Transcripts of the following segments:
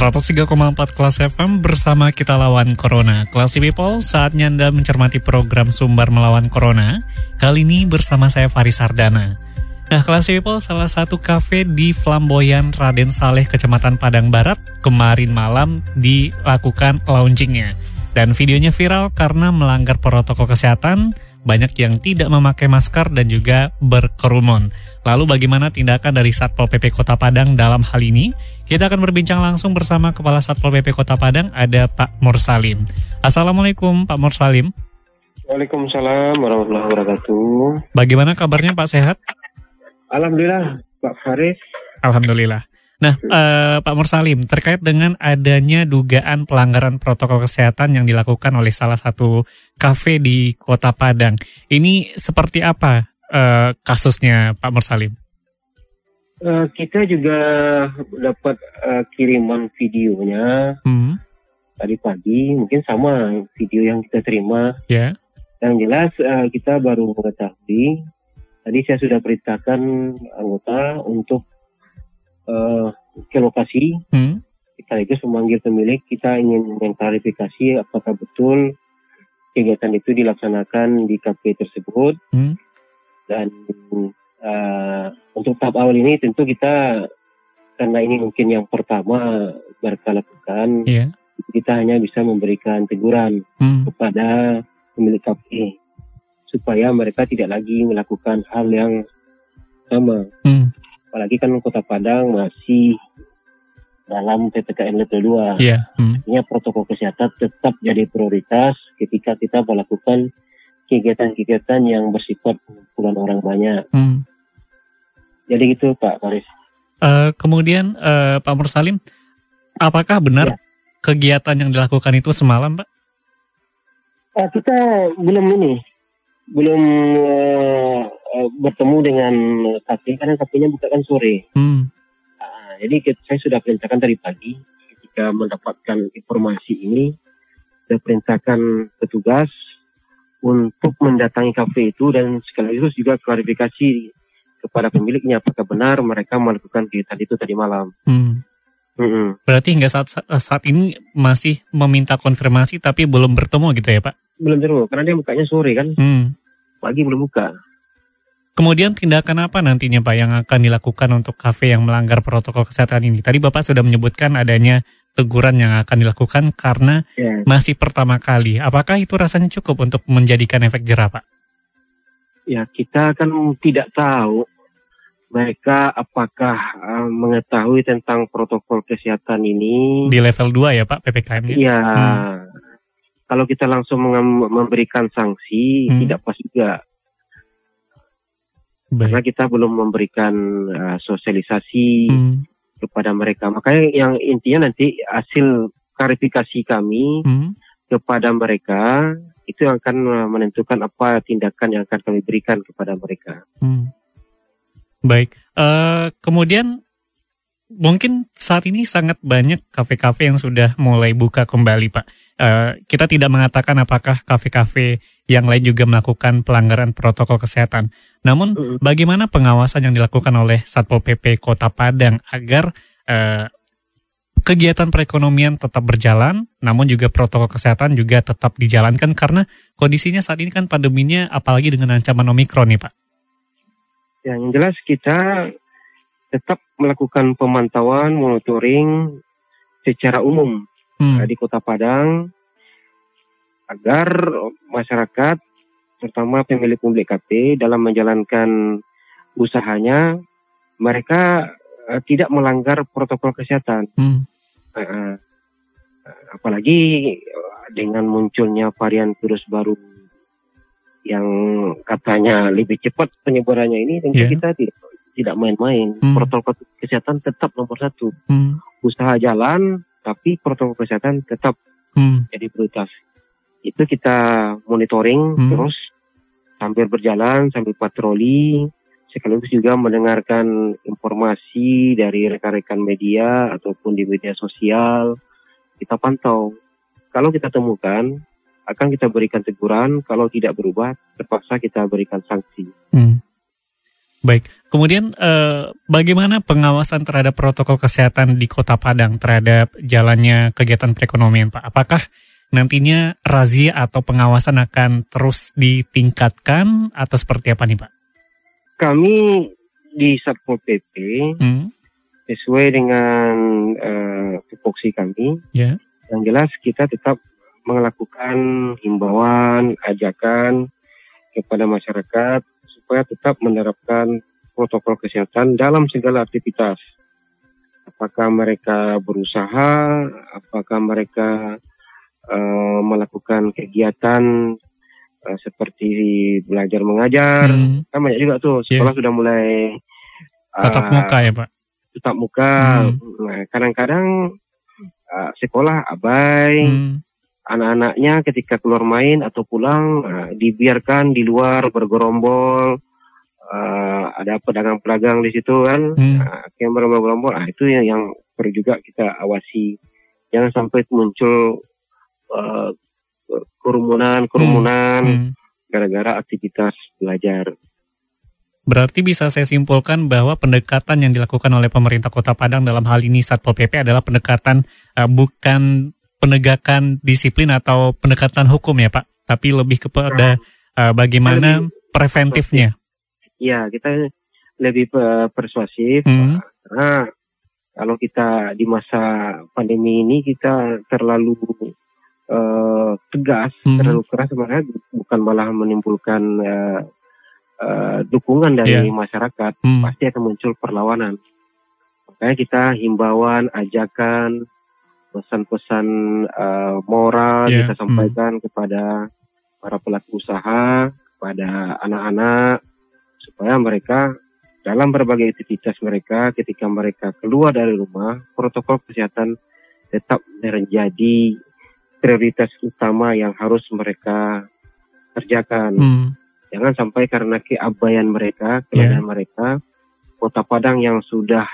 Empat kelas FM bersama kita lawan Corona. Kelas People, saatnya Anda mencermati program Sumber Melawan Corona. Kali ini bersama saya Faris Sardana. Nah, kelas People, salah satu kafe di Flamboyan Raden Saleh, Kecamatan Padang Barat, kemarin malam dilakukan launchingnya. Dan videonya viral karena melanggar protokol kesehatan, banyak yang tidak memakai masker dan juga berkerumun. Lalu bagaimana tindakan dari Satpol PP Kota Padang dalam hal ini? Kita akan berbincang langsung bersama Kepala Satpol PP Kota Padang, ada Pak Mursalim. Assalamualaikum Pak Mursalim. Waalaikumsalam warahmatullahi wabarakatuh. Bagaimana kabarnya Pak Sehat? Alhamdulillah Pak Faris. Alhamdulillah. Nah, eh, Pak Mursalim, terkait dengan adanya dugaan pelanggaran protokol kesehatan yang dilakukan oleh salah satu kafe di Kota Padang, ini seperti apa eh, kasusnya, Pak Mursalim? Uh, kita juga dapat uh, kiriman videonya hmm. tadi pagi, mungkin sama video yang kita terima. Ya. Yeah. Yang jelas uh, kita baru mengetahui. Tadi saya sudah perintahkan anggota untuk uh, ke lokasi. Hmm. Sekaligus memanggil pemilik, kita ingin mengklarifikasi apakah betul kegiatan itu dilaksanakan di kafe tersebut. Hmm. Dan uh, untuk tahap awal ini tentu kita karena ini mungkin yang pertama mereka lakukan, yeah. kita hanya bisa memberikan teguran hmm. kepada pemilik kafe supaya mereka tidak lagi melakukan hal yang sama. Hmm apalagi kan Kota Padang masih dalam PPKM level 2. Yeah. Hmm. Artinya protokol kesehatan tetap jadi prioritas ketika kita melakukan kegiatan-kegiatan yang bersifat pengumpulan orang banyak. Hmm. Jadi gitu Pak Faris. Uh, kemudian uh, Pak Mursalim, apakah benar ya. kegiatan yang dilakukan itu semalam Pak? Uh, kita belum ini, belum uh, bertemu dengan kafe karena kafenya buka kan sore. Hmm. Uh, jadi saya sudah perintahkan dari pagi ketika mendapatkan informasi ini, saya perintahkan petugas untuk mendatangi kafe itu dan sekaligus juga klarifikasi kepada pemiliknya apakah benar mereka melakukan kegiatan itu tadi malam. Hmm. Mm-hmm. Berarti hingga saat saat ini masih meminta konfirmasi tapi belum bertemu gitu ya Pak? Belum bertemu karena dia bukanya sore kan. Hmm pagi belum buka. Kemudian tindakan apa nantinya Pak yang akan dilakukan untuk kafe yang melanggar protokol kesehatan ini? Tadi Bapak sudah menyebutkan adanya teguran yang akan dilakukan karena ya. masih pertama kali. Apakah itu rasanya cukup untuk menjadikan efek jerah Pak? Ya kita kan tidak tahu mereka apakah uh, mengetahui tentang protokol kesehatan ini di level 2 ya Pak PPKM? Iya. Hmm kalau kita langsung memberikan sanksi hmm. tidak pas juga. Baik. Karena kita belum memberikan uh, sosialisasi hmm. kepada mereka. Makanya yang intinya nanti hasil klarifikasi kami hmm. kepada mereka itu yang akan menentukan apa tindakan yang akan kami berikan kepada mereka. Hmm. Baik. Uh, kemudian mungkin saat ini sangat banyak kafe-kafe yang sudah mulai buka kembali, Pak. Uh, kita tidak mengatakan apakah kafe-kafe yang lain juga melakukan pelanggaran protokol kesehatan. Namun, bagaimana pengawasan yang dilakukan oleh Satpol PP Kota Padang agar uh, kegiatan perekonomian tetap berjalan, namun juga protokol kesehatan juga tetap dijalankan karena kondisinya saat ini kan pandeminya apalagi dengan ancaman Omikron nih, Pak. Yang jelas kita tetap melakukan pemantauan, monitoring secara umum hmm. di Kota Padang agar masyarakat terutama pemilik-pemilik KP dalam menjalankan usahanya mereka uh, tidak melanggar protokol kesehatan. Hmm. Uh, apalagi dengan munculnya varian virus baru yang katanya lebih cepat penyebarannya ini tentu yeah. kita tidak tidak main-main. Hmm. Protokol kesehatan tetap nomor satu. Hmm. Usaha jalan, tapi protokol kesehatan tetap hmm. jadi prioritas. Itu kita monitoring hmm. terus sambil berjalan, sambil patroli, sekaligus juga mendengarkan informasi dari rekan-rekan media ataupun di media sosial. Kita pantau. Kalau kita temukan, akan kita berikan teguran. Kalau tidak berubah, terpaksa kita berikan sanksi. Hmm. Baik, kemudian eh, bagaimana pengawasan terhadap protokol kesehatan di Kota Padang terhadap jalannya kegiatan perekonomian, Pak? Apakah nantinya razia atau pengawasan akan terus ditingkatkan atau seperti apa nih, Pak? Kami di Satpol PP hmm. sesuai dengan uh, tupoksi kami, yeah. yang jelas kita tetap melakukan himbauan, ajakan kepada masyarakat supaya tetap menerapkan protokol kesehatan dalam segala aktivitas. Apakah mereka berusaha, apakah mereka kegiatan uh, seperti belajar mengajar, hmm. kan banyak juga tuh iya. sekolah yeah. sudah mulai uh, tatap muka ya pak. Tatap muka. Hmm. Nah, kadang-kadang uh, sekolah abai. Hmm anak-anaknya ketika keluar main atau pulang uh, dibiarkan di luar bergerombol uh, ada pedagang-pedagang di situ kan hmm. uh, yang bergerombol ah itu yang, yang perlu juga kita awasi jangan sampai muncul uh, kerumunan kerumunan hmm. hmm. gara-gara aktivitas belajar Berarti bisa saya simpulkan bahwa pendekatan yang dilakukan oleh pemerintah Kota Padang dalam hal ini Satpol PP adalah pendekatan uh, bukan penegakan disiplin atau pendekatan hukum ya Pak, tapi lebih kepada uh, bagaimana lebih preventifnya. Ya, kita lebih persuasif hmm. karena kalau kita di masa pandemi ini kita terlalu uh, tegas, hmm. terlalu keras sebenarnya bukan malah menimbulkan uh, uh, dukungan dari yeah. masyarakat, hmm. pasti akan muncul perlawanan. Makanya kita himbauan, ajakan, pesan-pesan uh, moral yeah. kita hmm. sampaikan hmm. kepada para pelaku usaha, kepada anak-anak supaya mereka dalam berbagai aktivitas mereka ketika mereka keluar dari rumah protokol kesehatan tetap menjadi prioritas utama yang harus mereka kerjakan. Hmm. Jangan sampai karena keabaian mereka, kelalaian yeah. mereka, Kota Padang yang sudah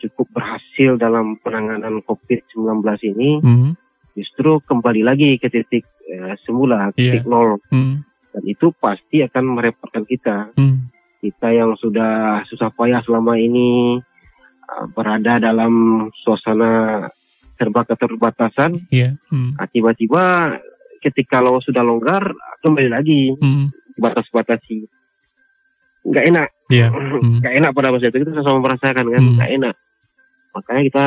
cukup berhasil dalam penanganan COVID-19 ini, mm. justru kembali lagi ke titik uh, semula, titik yeah. nol. Mm. Dan itu pasti akan merepotkan kita. Mm. Kita yang sudah susah payah selama ini uh, berada dalam suasana serba keterbatasan, yeah. mm. tiba-tiba ketika lo sudah longgar kembali lagi mm. batas-batasi. Nggak enak, yeah. mm. nggak enak pada masa itu kita sama merasakan kan, mm. nggak enak Makanya kita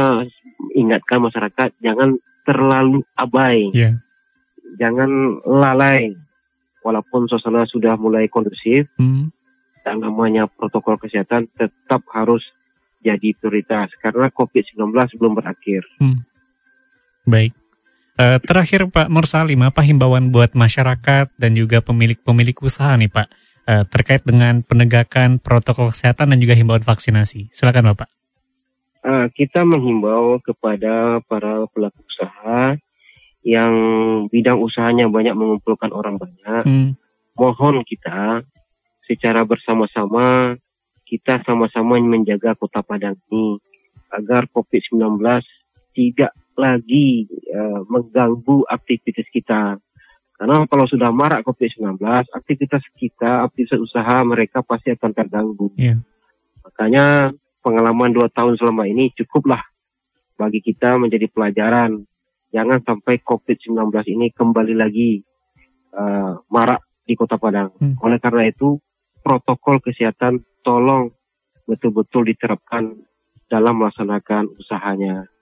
ingatkan masyarakat jangan terlalu abai, yeah. jangan lalai. Walaupun suasana sudah mulai kondusif, hmm. dan namanya protokol kesehatan tetap harus jadi prioritas karena COVID-19 belum berakhir. Hmm. Baik. Uh, terakhir Pak Mursalim, apa himbauan buat masyarakat dan juga pemilik-pemilik usaha nih Pak uh, terkait dengan penegakan protokol kesehatan dan juga himbauan vaksinasi? Silakan Bapak uh, kita menghimbau kepada para pelaku usaha yang bidang usahanya banyak mengumpulkan orang banyak, hmm. mohon kita secara bersama-sama kita sama-sama menjaga kota Padang ini agar COVID-19 tidak lagi uh, mengganggu aktivitas kita. Karena kalau sudah marak COVID-19, aktivitas kita, aktivitas usaha mereka pasti akan terganggu. Yeah. Makanya pengalaman dua tahun selama ini cukuplah bagi kita menjadi pelajaran. Jangan sampai COVID-19 ini kembali lagi uh, marak di Kota Padang. Hmm. Oleh karena itu, protokol kesehatan tolong betul-betul diterapkan dalam melaksanakan usahanya.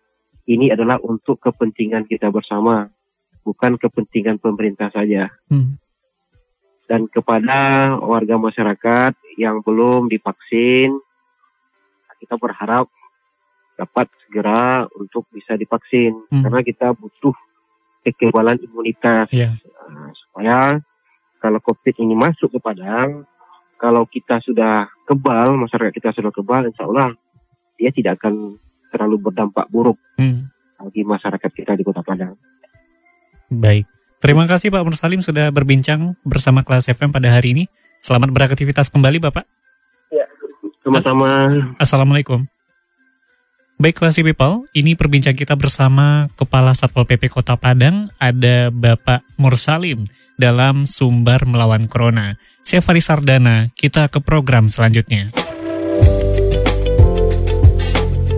Ini adalah untuk kepentingan kita bersama, bukan kepentingan pemerintah saja. Hmm. Dan kepada warga masyarakat yang belum divaksin, kita berharap dapat segera untuk bisa divaksin hmm. karena kita butuh kekebalan imunitas yeah. uh, supaya kalau COVID ini masuk ke Padang, kalau kita sudah kebal, masyarakat kita sudah kebal, insya Allah dia tidak akan terlalu berdampak buruk hmm. bagi masyarakat kita di Kota Padang. Baik. Terima kasih Pak Mursalim sudah berbincang bersama kelas FM pada hari ini. Selamat beraktivitas kembali Bapak. Ya, sama-sama. Assalamualaikum. Baik Classy People, ini perbincang kita bersama Kepala Satpol PP Kota Padang, ada Bapak Mursalim dalam Sumber Melawan Corona. Saya Faris Sardana, kita ke program selanjutnya.